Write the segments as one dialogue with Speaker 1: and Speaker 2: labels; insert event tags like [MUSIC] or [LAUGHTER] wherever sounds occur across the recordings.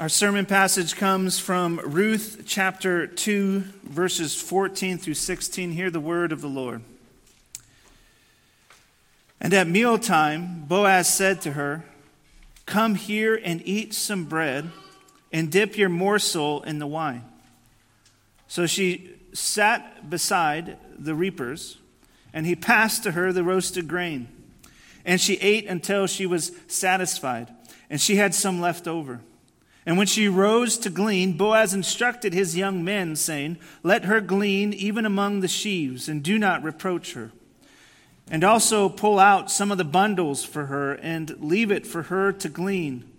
Speaker 1: Our sermon passage comes from Ruth chapter 2, verses 14 through 16. Hear the word of the Lord. And at mealtime, Boaz said to her, Come here and eat some bread and dip your morsel in the wine. So she sat beside the reapers, and he passed to her the roasted grain. And she ate until she was satisfied, and she had some left over. And when she rose to glean, Boaz instructed his young men, saying, Let her glean even among the sheaves, and do not reproach her. And also pull out some of the bundles for her, and leave it for her to glean,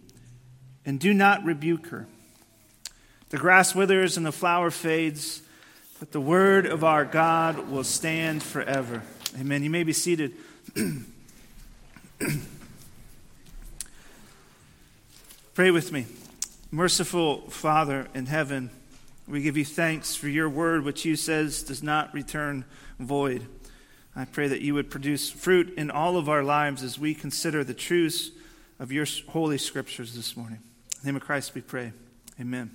Speaker 1: and do not rebuke her. The grass withers and the flower fades, but the word of our God will stand forever. Amen. You may be seated. [CLEARS THROAT] Pray with me. Merciful Father in heaven, we give you thanks for your word, which you says does not return void. I pray that you would produce fruit in all of our lives as we consider the truths of your holy scriptures this morning. In the name of Christ we pray. Amen.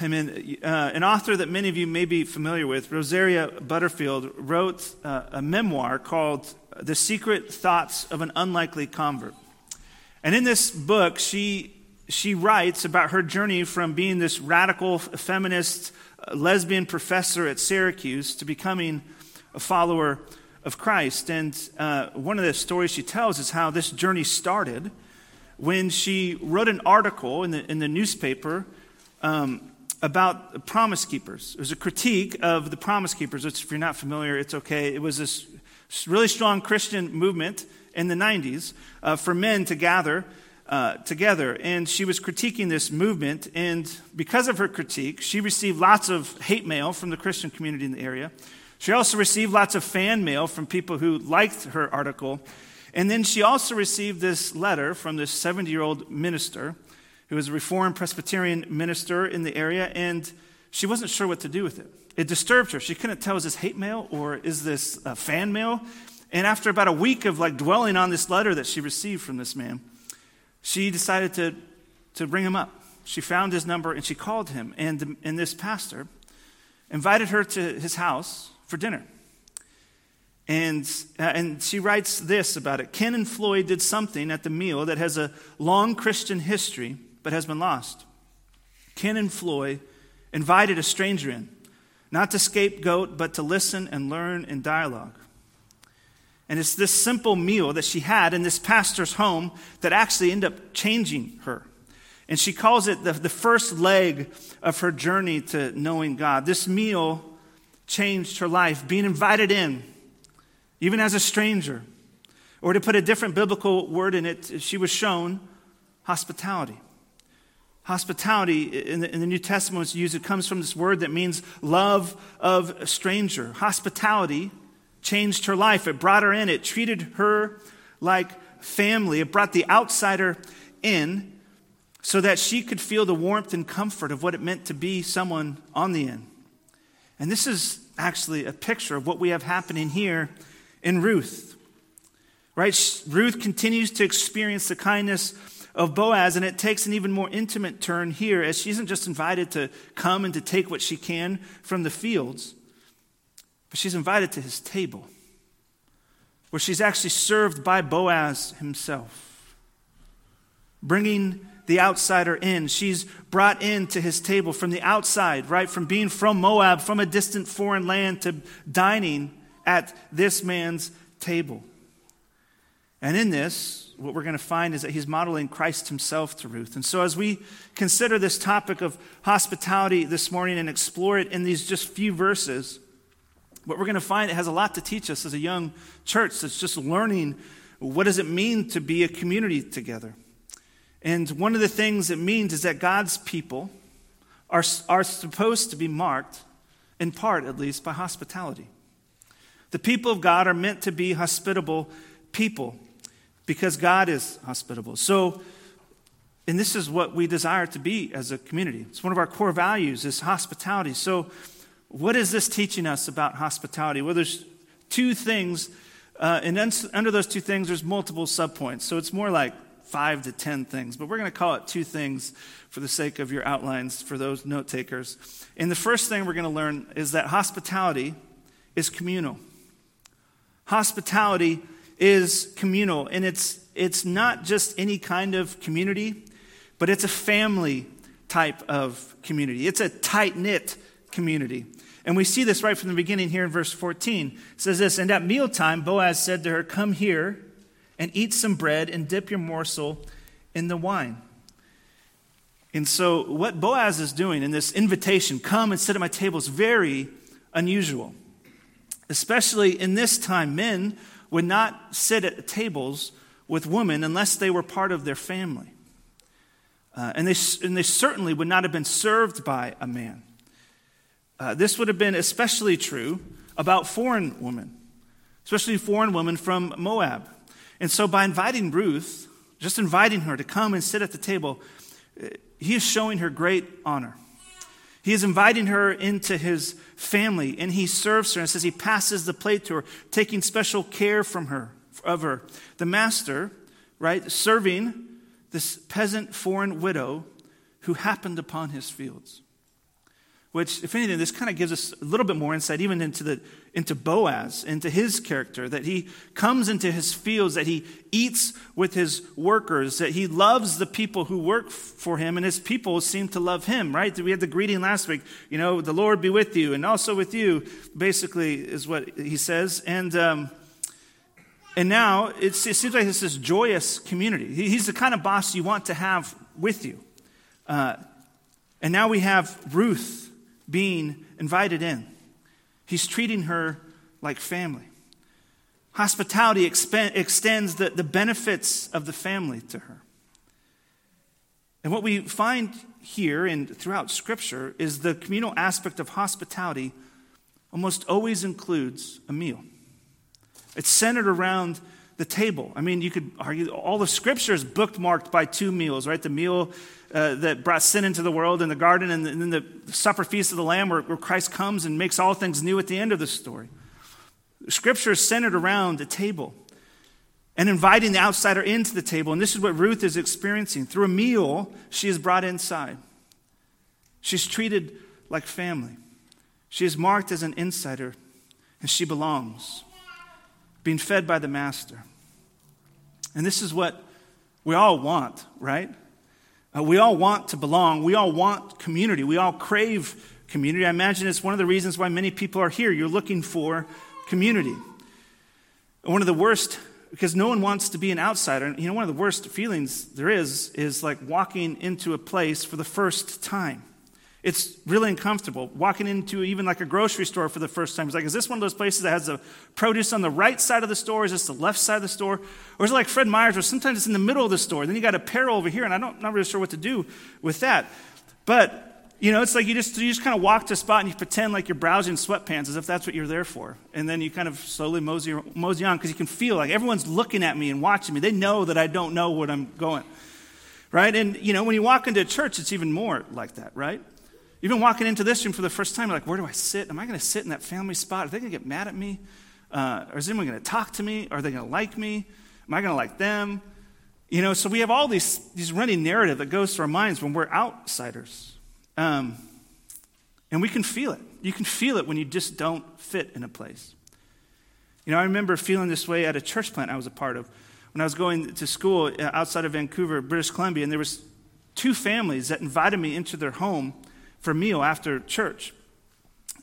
Speaker 1: Amen. Uh, an author that many of you may be familiar with, Rosaria Butterfield, wrote uh, a memoir called The Secret Thoughts of an Unlikely Convert. And in this book, she, she writes about her journey from being this radical feminist lesbian professor at Syracuse to becoming a follower of Christ. And uh, one of the stories she tells is how this journey started when she wrote an article in the, in the newspaper um, about promise keepers. It was a critique of the promise keepers, which, if you're not familiar, it's okay. It was this really strong Christian movement in the 90s uh, for men to gather uh, together. And she was critiquing this movement. And because of her critique, she received lots of hate mail from the Christian community in the area. She also received lots of fan mail from people who liked her article. And then she also received this letter from this 70 year old minister who was a Reformed Presbyterian minister in the area. And she wasn't sure what to do with it. It disturbed her. She couldn't tell is this hate mail or is this uh, fan mail? And after about a week of like dwelling on this letter that she received from this man, she decided to, to bring him up. She found his number and she called him. And, and this pastor invited her to his house for dinner. And, uh, and she writes this about it Ken and Floy did something at the meal that has a long Christian history but has been lost. Ken and Floy invited a stranger in, not to scapegoat, but to listen and learn in dialogue. And it's this simple meal that she had in this pastor's home that actually ended up changing her. And she calls it the, the first leg of her journey to knowing God. This meal changed her life, being invited in, even as a stranger. Or to put a different biblical word in it, she was shown hospitality. Hospitality in the, in the New Testament is used, it comes from this word that means love of a stranger. Hospitality changed her life. It brought her in, it treated her like family, it brought the outsider in so that she could feel the warmth and comfort of what it meant to be someone on the inn. And this is actually a picture of what we have happening here in Ruth. Right? Ruth continues to experience the kindness of Boaz, and it takes an even more intimate turn here as she isn't just invited to come and to take what she can from the fields, but she's invited to his table, where she's actually served by Boaz himself, bringing the outsider in. She's brought in to his table from the outside, right? From being from Moab, from a distant foreign land, to dining at this man's table. And in this, what we're going to find is that he's modeling Christ himself to Ruth. And so, as we consider this topic of hospitality this morning and explore it in these just few verses, what we're going to find it has a lot to teach us as a young church that's just learning what does it mean to be a community together. And one of the things it means is that God's people are, are supposed to be marked, in part at least, by hospitality. The people of God are meant to be hospitable people because God is hospitable. So, and this is what we desire to be as a community. It's one of our core values is hospitality. So, what is this teaching us about hospitality? Well, there's two things, uh, and under those two things, there's multiple subpoints. So it's more like five to ten things, but we're going to call it two things for the sake of your outlines for those note takers. And the first thing we're going to learn is that hospitality is communal. Hospitality is communal, and it's, it's not just any kind of community, but it's a family type of community. It's a tight knit community. And we see this right from the beginning here in verse 14. It says this And at mealtime, Boaz said to her, Come here and eat some bread and dip your morsel in the wine. And so, what Boaz is doing in this invitation, come and sit at my table, is very unusual. Especially in this time, men would not sit at tables with women unless they were part of their family. Uh, and, they, and they certainly would not have been served by a man. Uh, this would have been especially true about foreign women, especially foreign women from Moab. And so, by inviting Ruth, just inviting her to come and sit at the table, uh, he is showing her great honor. He is inviting her into his family, and he serves her and says he passes the plate to her, taking special care from her, of her. The master, right, serving this peasant foreign widow who happened upon his fields which, if anything, this kind of gives us a little bit more insight even into, the, into Boaz, into his character, that he comes into his fields, that he eats with his workers, that he loves the people who work for him, and his people seem to love him, right? We had the greeting last week, you know, the Lord be with you, and also with you, basically, is what he says. And, um, and now it seems like it's this joyous community. He's the kind of boss you want to have with you. Uh, and now we have Ruth being invited in. He's treating her like family. Hospitality extends the, the benefits of the family to her. And what we find here and throughout Scripture is the communal aspect of hospitality almost always includes a meal. It's centered around the table. I mean, you could argue all the scriptures bookmarked by two meals, right? The meal uh, that brought sin into the world in the garden, and then the supper feast of the Lamb, where, where Christ comes and makes all things new at the end of the story. Scripture is centered around the table and inviting the outsider into the table. And this is what Ruth is experiencing. Through a meal, she is brought inside. She's treated like family. She is marked as an insider, and she belongs, being fed by the master. And this is what we all want, right? Uh, we all want to belong. We all want community. We all crave community. I imagine it's one of the reasons why many people are here. You're looking for community. One of the worst, because no one wants to be an outsider. You know, one of the worst feelings there is, is like walking into a place for the first time. It's really uncomfortable. Walking into even like a grocery store for the first time. It's like, is this one of those places that has the produce on the right side of the store? Is this the left side of the store? Or is it like Fred Meyer's where sometimes it's in the middle of the store? Then you got apparel over here, and I'm not really sure what to do with that. But you know, it's like you just, you just kind of walk to a spot and you pretend like you're browsing sweatpants as if that's what you're there for. And then you kind of slowly mosey, mosey on because you can feel like everyone's looking at me and watching me. They know that I don't know what I'm going. Right? And, you know, when you walk into a church, it's even more like that, right? Even walking into this room for the first time, like, where do I sit? Am I going to sit in that family spot? Are they going to get mad at me? Uh, is anyone going to talk to me? Are they going to like me? Am I going to like them? You know, so we have all these, these running narrative that goes through our minds when we're outsiders. Um, and we can feel it. You can feel it when you just don't fit in a place. You know, I remember feeling this way at a church plant I was a part of when I was going to school uh, outside of Vancouver, British Columbia, and there was two families that invited me into their home for meal after church.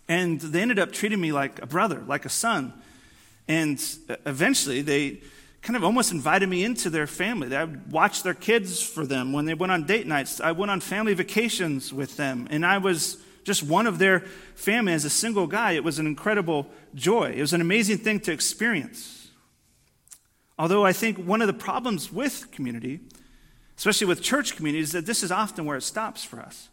Speaker 1: And they ended up treating me like a brother, like a son. And eventually, they kind of almost invited me into their family. I would watch their kids for them when they went on date nights. I went on family vacations with them. And I was just one of their family as a single guy. It was an incredible joy. It was an amazing thing to experience. Although I think one of the problems with community, especially with church community, is that this is often where it stops for us.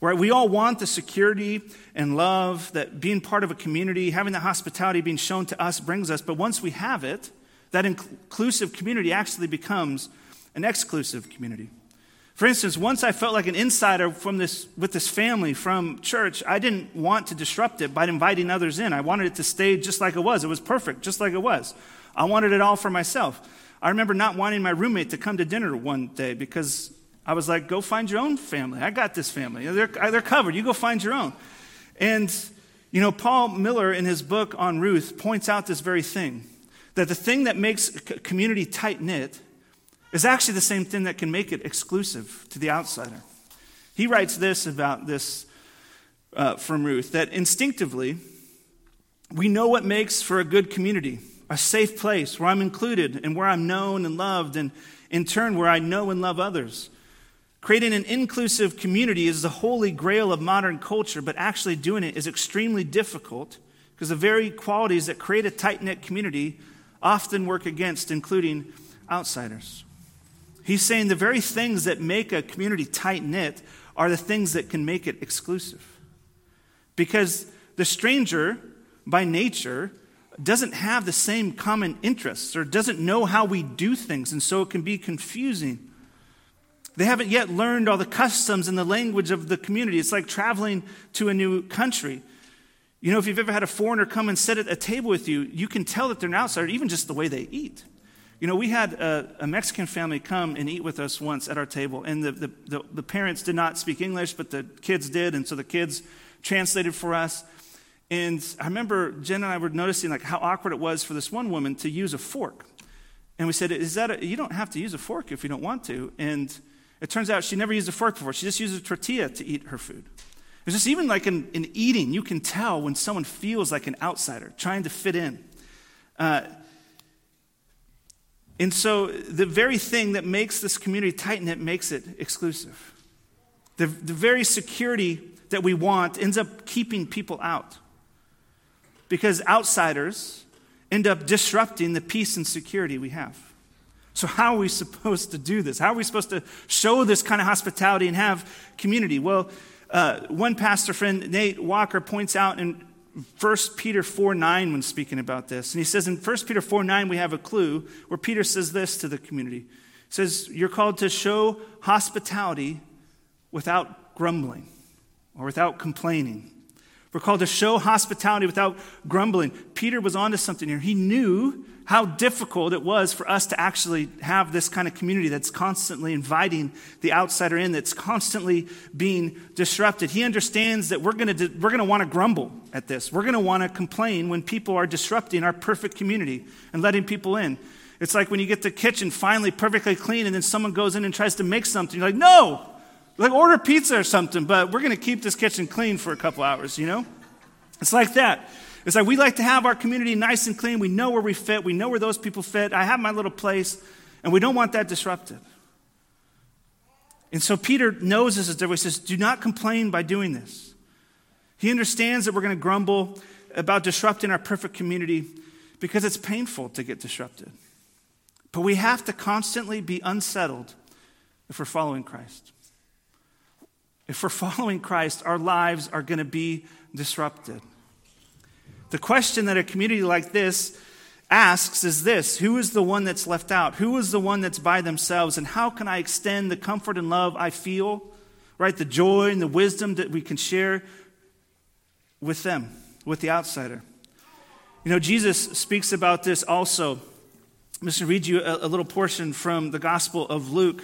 Speaker 1: Right? We all want the security and love that being part of a community, having the hospitality being shown to us brings us. But once we have it, that inclusive community actually becomes an exclusive community. For instance, once I felt like an insider from this, with this family from church, I didn't want to disrupt it by inviting others in. I wanted it to stay just like it was. It was perfect, just like it was. I wanted it all for myself. I remember not wanting my roommate to come to dinner one day because I was like, go find your own family. I got this family. They're, they're covered. You go find your own. And, you know, Paul Miller in his book on Ruth points out this very thing that the thing that makes community tight knit is actually the same thing that can make it exclusive to the outsider. He writes this about this uh, from Ruth that instinctively, we know what makes for a good community, a safe place where I'm included and where I'm known and loved, and in turn, where I know and love others. Creating an inclusive community is the holy grail of modern culture, but actually doing it is extremely difficult because the very qualities that create a tight knit community often work against including outsiders. He's saying the very things that make a community tight knit are the things that can make it exclusive. Because the stranger, by nature, doesn't have the same common interests or doesn't know how we do things, and so it can be confusing. They haven't yet learned all the customs and the language of the community. It's like traveling to a new country. You know, if you've ever had a foreigner come and sit at a table with you, you can tell that they're an outsider, even just the way they eat. You know, we had a, a, Mexican family come and eat with us once at our table, and the, the, the, the, parents did not speak English, but the kids did, and so the kids translated for us. And I remember Jen and I were noticing like how awkward it was for this one woman to use a fork. And we said, "Is that a, you don't have to use a fork if you don't want to." And it turns out she never used a fork before; she just used a tortilla to eat her food. It's just even like in, in eating, you can tell when someone feels like an outsider, trying to fit in. Uh, and so, the very thing that makes this community tight knit makes it exclusive. The, the very security that we want ends up keeping people out. Because outsiders end up disrupting the peace and security we have. So, how are we supposed to do this? How are we supposed to show this kind of hospitality and have community? Well, uh, one pastor friend, Nate Walker, points out in 1 Peter 4 9 when speaking about this. And he says in 1 Peter 4 9, we have a clue where Peter says this to the community. He says, You're called to show hospitality without grumbling or without complaining. We're called to show hospitality without grumbling. Peter was onto something here. He knew how difficult it was for us to actually have this kind of community that's constantly inviting the outsider in, that's constantly being disrupted. He understands that we're going to we're going to want to grumble at this. We're going to want to complain when people are disrupting our perfect community and letting people in. It's like when you get the kitchen finally perfectly clean and then someone goes in and tries to make something. You're like, no, like order pizza or something, but we're going to keep this kitchen clean for a couple hours, you know? It's like that. It's like we like to have our community nice and clean. We know where we fit. We know where those people fit. I have my little place, and we don't want that disrupted. And so Peter knows this is different. He says, Do not complain by doing this. He understands that we're going to grumble about disrupting our perfect community because it's painful to get disrupted. But we have to constantly be unsettled if we're following Christ. If we're following Christ, our lives are going to be disrupted. The question that a community like this asks is this Who is the one that's left out? Who is the one that's by themselves? And how can I extend the comfort and love I feel, right? The joy and the wisdom that we can share with them, with the outsider. You know, Jesus speaks about this also. I'm just going to read you a, a little portion from the Gospel of Luke.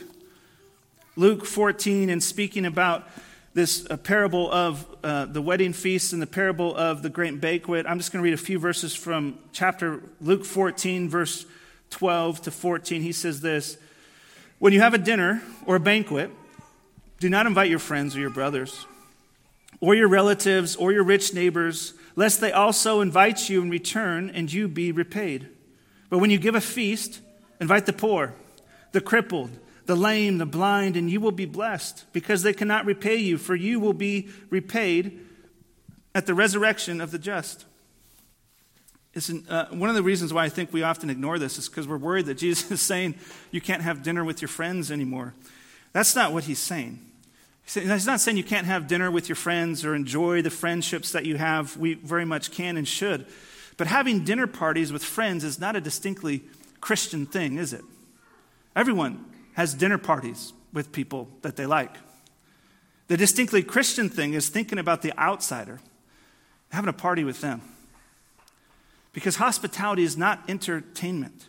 Speaker 1: Luke 14, and speaking about this parable of uh, the wedding feast and the parable of the great banquet. I'm just going to read a few verses from chapter Luke 14, verse 12 to 14. He says this When you have a dinner or a banquet, do not invite your friends or your brothers, or your relatives, or your rich neighbors, lest they also invite you in return and you be repaid. But when you give a feast, invite the poor, the crippled, the lame, the blind, and you will be blessed because they cannot repay you, for you will be repaid at the resurrection of the just. Uh, one of the reasons why I think we often ignore this is because we're worried that Jesus is saying you can't have dinner with your friends anymore. That's not what he's saying. He's not saying you can't have dinner with your friends or enjoy the friendships that you have. We very much can and should. But having dinner parties with friends is not a distinctly Christian thing, is it? Everyone has dinner parties with people that they like. The distinctly Christian thing is thinking about the outsider, having a party with them. Because hospitality is not entertainment,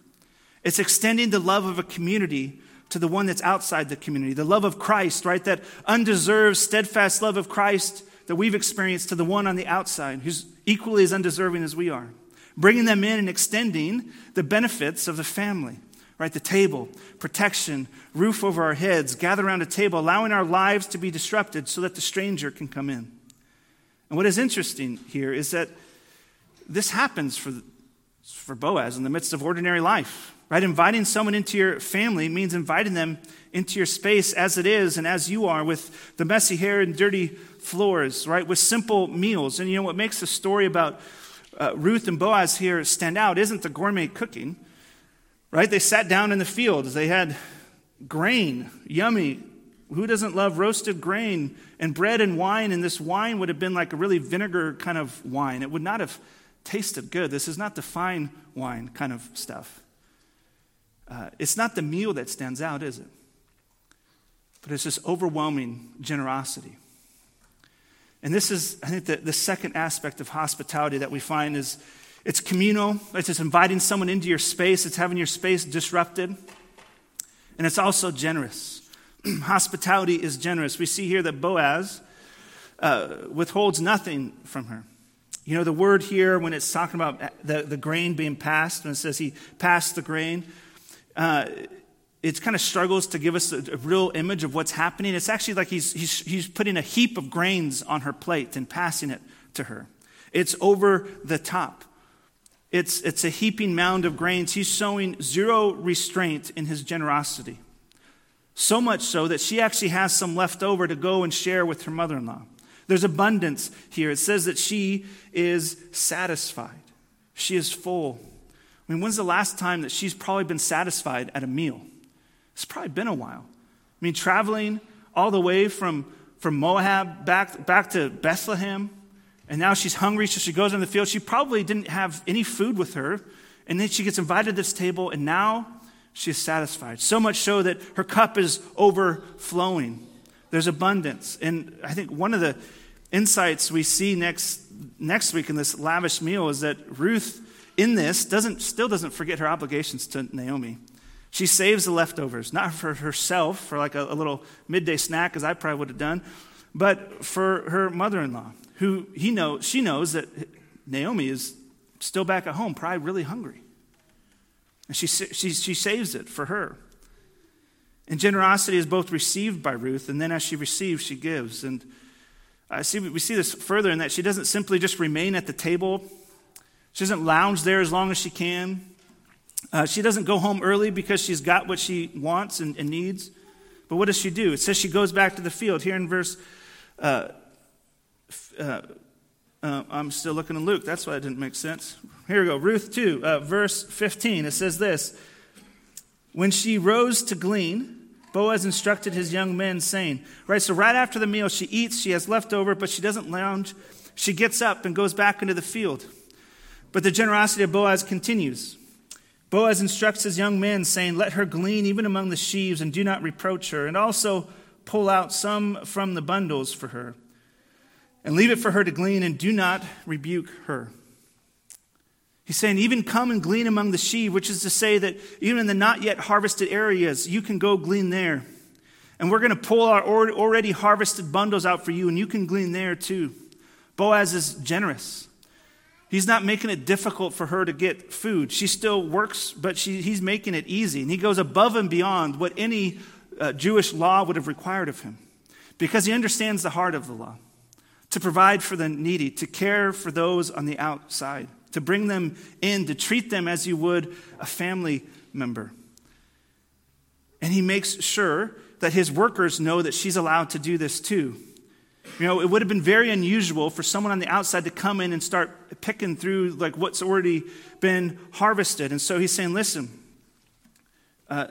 Speaker 1: It's extending the love of a community to the one that's outside the community. The love of Christ, right? That undeserved, steadfast love of Christ that we've experienced to the one on the outside who's equally as undeserving as we are. Bringing them in and extending the benefits of the family, right? The table, protection, roof over our heads, gather around a table, allowing our lives to be disrupted so that the stranger can come in. And what is interesting here is that this happens for, for Boaz in the midst of ordinary life, right? Inviting someone into your family means inviting them into your space as it is and as you are with the messy hair and dirty floors, right? With simple meals. And you know what makes the story about uh, Ruth and Boaz here stand out isn't the gourmet cooking, right? They sat down in the fields. They had grain, yummy. Who doesn't love roasted grain and bread and wine? And this wine would have been like a really vinegar kind of wine. It would not have tasted good. This is not the fine wine kind of stuff. Uh, it's not the meal that stands out, is it? But it's this overwhelming generosity. And this is, I think, the, the second aspect of hospitality that we find is it's communal. It's just inviting someone into your space. It's having your space disrupted. And it's also generous. [CLEARS THROAT] hospitality is generous. We see here that Boaz uh, withholds nothing from her. You know, the word here, when it's talking about the, the grain being passed, when it says he passed the grain, uh, it kind of struggles to give us a, a, real image of what's happening. It's actually like he's, he's, he's putting a heap of grains on her plate and passing it to her. It's over the top. It's, it's a heaping mound of grains. He's showing zero restraint in his generosity. So much so that she actually has some left over to go and share with her mother in law. There's abundance here. It says that she is satisfied, she is full. I mean, when's the last time that she's probably been satisfied at a meal? It's probably been a while. I mean, traveling all the way from, from Moab back, back to Bethlehem, and now she's hungry, so she goes on the field. She probably didn't have any food with her, and then she gets invited to this table, and now she is satisfied. So much so that her cup is overflowing. There's abundance. And I think one of the insights we see next, next week in this lavish meal is that Ruth, in this, doesn't, still doesn't forget her obligations to Naomi. She saves the leftovers, not for herself, for like a, a little midday snack, as I probably would have done, but for her mother in law, who he knows, she knows that Naomi is still back at home, probably really hungry. And she, she, she saves it for her. And generosity is both received by Ruth, and then as she receives, she gives. And I see, we see this further in that she doesn't simply just remain at the table, she doesn't lounge there as long as she can. Uh, she doesn't go home early because she's got what she wants and, and, needs. But what does she do? It says she goes back to the field. Here in verse, uh, uh, uh I'm still looking in Luke. That's why it didn't make sense. Here we go. Ruth 2, uh, verse 15. It says this When she rose to glean, Boaz instructed his young men, saying, Right, so right after the meal, she eats, she has leftover, but she doesn't lounge. She gets up and goes back into the field. But the generosity of Boaz continues. Boaz instructs his young men, saying, Let her glean even among the sheaves, and do not reproach her, and also pull out some from the bundles for her, and leave it for her to glean, and do not rebuke her. He's saying, even come and glean among the sheaves, which is to say that even in the not yet harvested areas, you can go glean there. And we're going to pull our already harvested bundles out for you, and you can glean there too. Boaz is generous. He's not making it difficult for her to get food. She still works, but she, he's making it easy. And he goes above and beyond what any uh, Jewish law would have required of him because he understands the heart of the law to provide for the needy, to care for those on the outside, to bring them in, to treat them as you would a family member. And he makes sure that his workers know that she's allowed to do this too. You know, it would have been very unusual for someone on the outside to come in and start picking through like what's already been harvested. And so he's saying, listen, uh,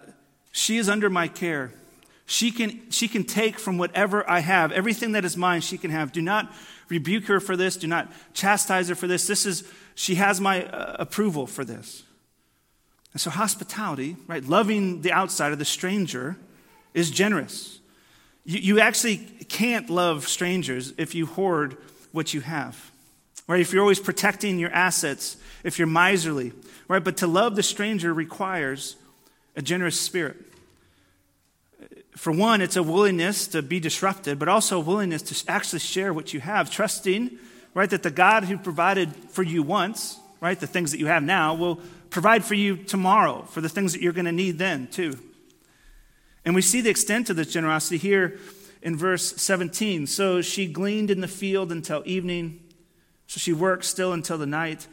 Speaker 1: she is under my care. She can, she can take from whatever I have. Everything that is mine, she can have. Do not rebuke her for this. Do not chastise her for this. This is, she has my uh, approval for this. And so hospitality, right, loving the outsider, the stranger, is generous. You, you actually can't love strangers if you hoard what you have. Right? If you're always protecting your assets, if you're miserly, right? But to love the stranger requires a generous spirit. For one, it's a willingness to be disrupted, but also a willingness to actually share what you have, trusting, right, that the God who provided for you once, right, the things that you have now, will provide for you tomorrow for the things that you're going to need then, too. And we see the extent of this generosity here in verse 17. So she gleaned in the field until evening. So she worked still until the night.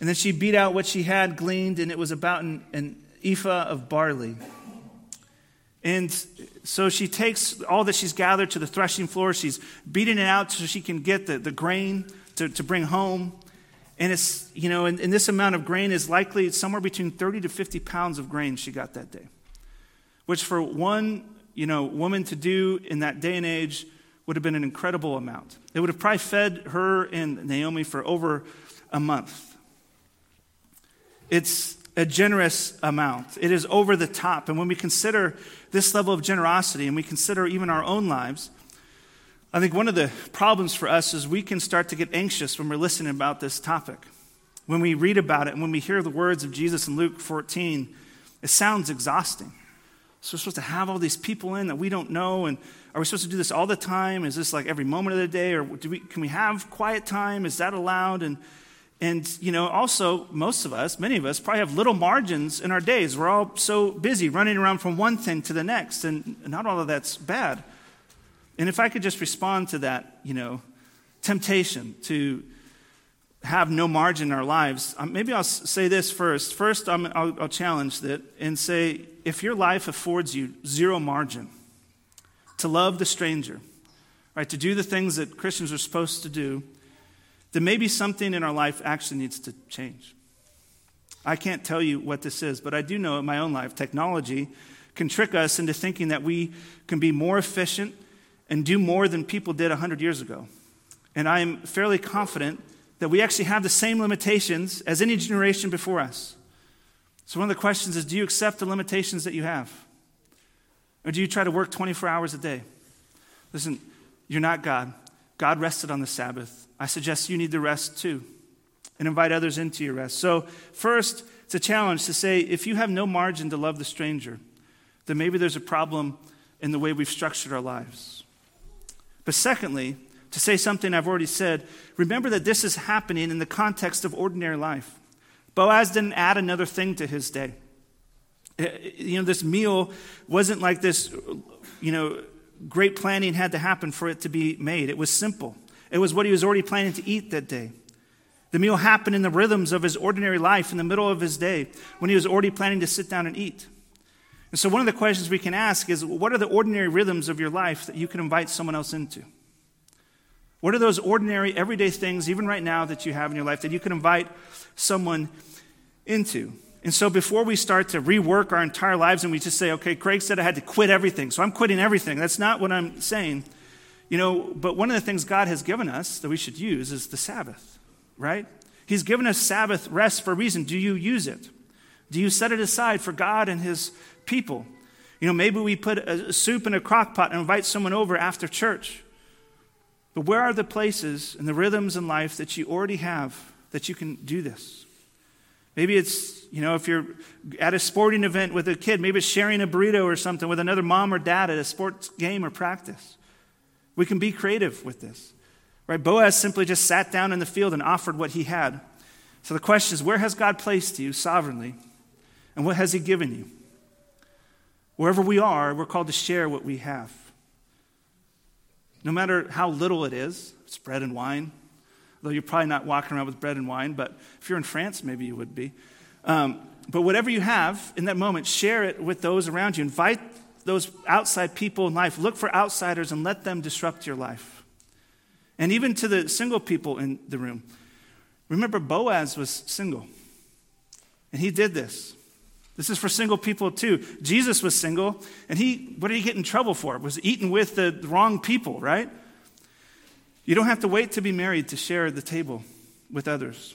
Speaker 1: And then she beat out what she had gleaned, and it was about an, an ephah of barley. And so she takes all that she's gathered to the threshing floor. She's beating it out so she can get the, the grain to, to bring home. And it's, you know, and, and this amount of grain is likely somewhere between 30 to 50 pounds of grain she got that day, which for one, you know, woman to do in that day and age would have been an incredible amount. It would have probably fed her and Naomi for over a month. It's a generous amount. It is over the top. And when we consider this level of generosity and we consider even our own lives, I think one of the problems for us is we can start to get anxious when we're listening about this topic. When we read about it and when we hear the words of Jesus in Luke 14, it sounds exhausting. So we're supposed to have all these people in that we don't know, and are we supposed to do this all the time? Is this like every moment of the day, or do we, can we have quiet time? Is that allowed? And and, you know, also, most of us, many of us, probably have little margins in our days. We're all so busy running around from one thing to the next, and not all of that's bad. And if I could just respond to that, you know, temptation to have no margin in our lives, um, maybe I'll say this first. First, i will I'll challenge that and say if your life affords you zero margin to love the stranger, right, to do the things that Christians are supposed to do, then maybe something in our life actually needs to change. I can't tell you what this is, but I do know in my own life, technology can trick us into thinking that we can be more efficient and do more than people did 100 years ago. And I am fairly confident that we actually have the same limitations as any generation before us. So, one of the questions is do you accept the limitations that you have? Or do you try to work 24 hours a day? Listen, you're not God. God rested on the Sabbath. I suggest you need to rest too and invite others into your rest. So, first, it's a challenge to say if you have no margin to love the stranger, then maybe there's a problem in the way we've structured our lives. But secondly, to say something I've already said, remember that this is happening in the context of ordinary life. Boaz didn't add another thing to his day. Eh, you know, this meal wasn't like this, you know, great planning had to happen for it to be made. It was simple, it was what he was already planning to eat that day. The meal happened in the rhythms of his ordinary life in the middle of his day when he was already planning to sit down and eat. And so, one of the questions we can ask is what are the ordinary rhythms of your life that you can invite someone else into? What are those ordinary, everyday things, even right now, that you have in your life that you can invite someone into? And so before we start to rework our entire lives and we just say, okay, Craig said I had to quit everything, so I'm quitting everything. That's not what I'm saying. You know, but one of the things God has given us that we should use is the Sabbath, right? He's given us Sabbath rest for a reason. Do you use it? Do you set it aside for God and His people? You know, maybe we put a soup in a crock pot and invite someone over after church. But where are the places and the rhythms in life that you already have that you can do this? Maybe it's, you know, if you're at a sporting event with a kid, maybe it's sharing a burrito or something with another mom or dad at a sports game or practice. We can be creative with this. Right? Boaz simply just sat down in the field and offered what he had. So the question is where has God placed you sovereignly? And what has he given you? Wherever we are, we're called to share what we have. No matter how little it is, it's bread and wine, though you're probably not walking around with bread and wine, but if you're in France, maybe you would be. Um, but whatever you have in that moment, share it with those around you. Invite those outside people in life. Look for outsiders and let them disrupt your life. And even to the single people in the room. Remember, Boaz was single, and he did this. This is for single people too. Jesus was single, and he, what did he get in trouble for? Was eating with the wrong people, right? You don't have to wait to be married to share the table with others.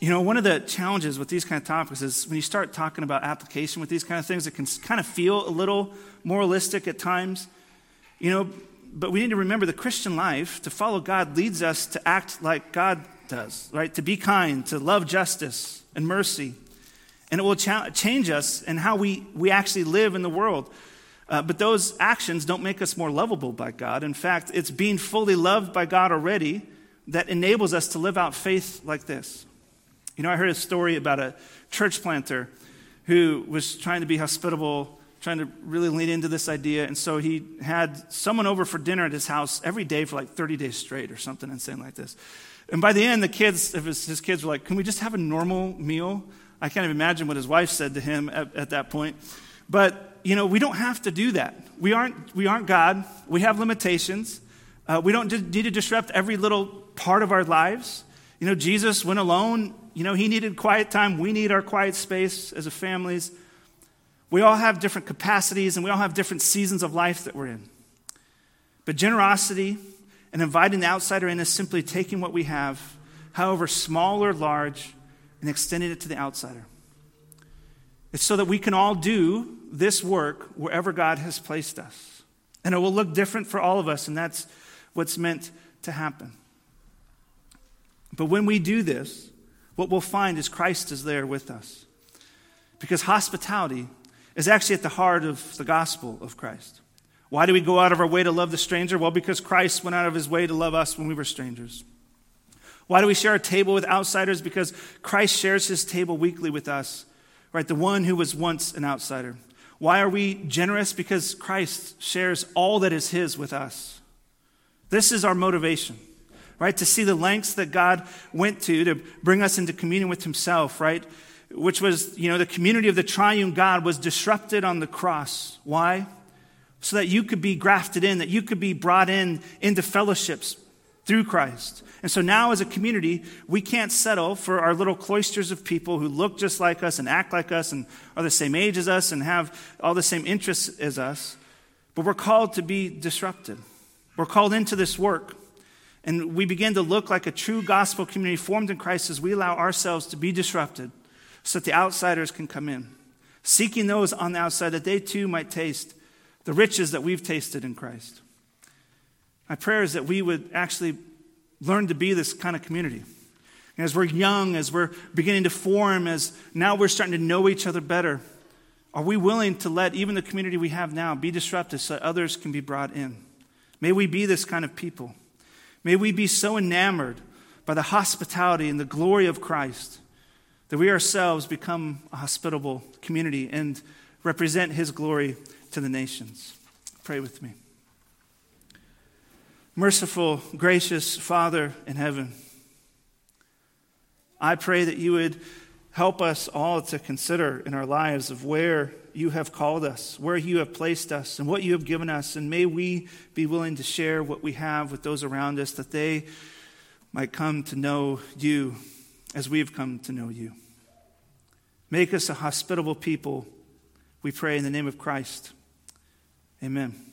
Speaker 1: You know, one of the challenges with these kind of topics is when you start talking about application with these kind of things, it can kind of feel a little moralistic at times. You know, but we need to remember the Christian life, to follow God, leads us to act like God does, right? To be kind, to love justice and mercy. And it will cha- change us and how we, we actually live in the world. Uh, but those actions don't make us more lovable by God. In fact, it's being fully loved by God already that enables us to live out faith like this. You know, I heard a story about a church planter who was trying to be hospitable, trying to really lean into this idea. And so he had someone over for dinner at his house every day for like 30 days straight or something insane like this. And by the end, the kids, his, kids were like, Can we just have a normal meal? I can't even imagine what his wife said to him at, at that point. But, you know, we don't have to do that. We aren't, we aren't God. We have limitations. Uh, we don't need to disrupt every little part of our lives. You know, Jesus went alone. You know, he needed quiet time. We need our quiet space as a families. We all have different capacities and we all have different seasons of life that we're in. But generosity and inviting the outsider in is simply taking what we have, however small or large, and extending it to the outsider. It's so that we can all do this work wherever God has placed us. And it will look different for all of us, and that's what's meant to happen. But when we do this, what we'll find is Christ is there with us. Because hospitality is actually at the heart of the gospel of Christ. Why do we go out of our way to love the stranger? Well, because Christ went out of his way to love us when we were strangers. Why do we share a table with outsiders? Because Christ shares his table weekly with us, right? The one who was once an outsider. Why are we generous? Because Christ shares all that is his with us. This is our motivation, right? To see the lengths that God went to to bring us into communion with himself, right? Which was, you know, the community of the triune God was disrupted on the cross. Why? So that you could be grafted in, that you could be brought in into fellowships through Christ. And so now, as a community, we can't settle for our little cloisters of people who look just like us and act like us and are the same age as us and have all the same interests as us. But we're called to be disrupted. We're called into this work. And we begin to look like a true gospel community formed in Christ as we allow ourselves to be disrupted so that the outsiders can come in, seeking those on the outside that they too might taste the riches that we've tasted in Christ. My prayer is that we would actually learn to be this kind of community. And as we're young, as we're beginning to form, as now we're starting to know each other better, are we willing to let even the community we have now be disrupted so that others can be brought in? May we be this kind of people. May we be so enamored by the hospitality and the glory of Christ that we ourselves become a hospitable community and represent his glory to the nations. Pray with me. Merciful, gracious Father in heaven, I pray that you would help us all to consider in our lives of where you have called us, where you have placed us, and what you have given us. And may we be willing to share what we have with those around us that they might come to know you as we have come to know you. Make us a hospitable people, we pray in the name of Christ. Amen.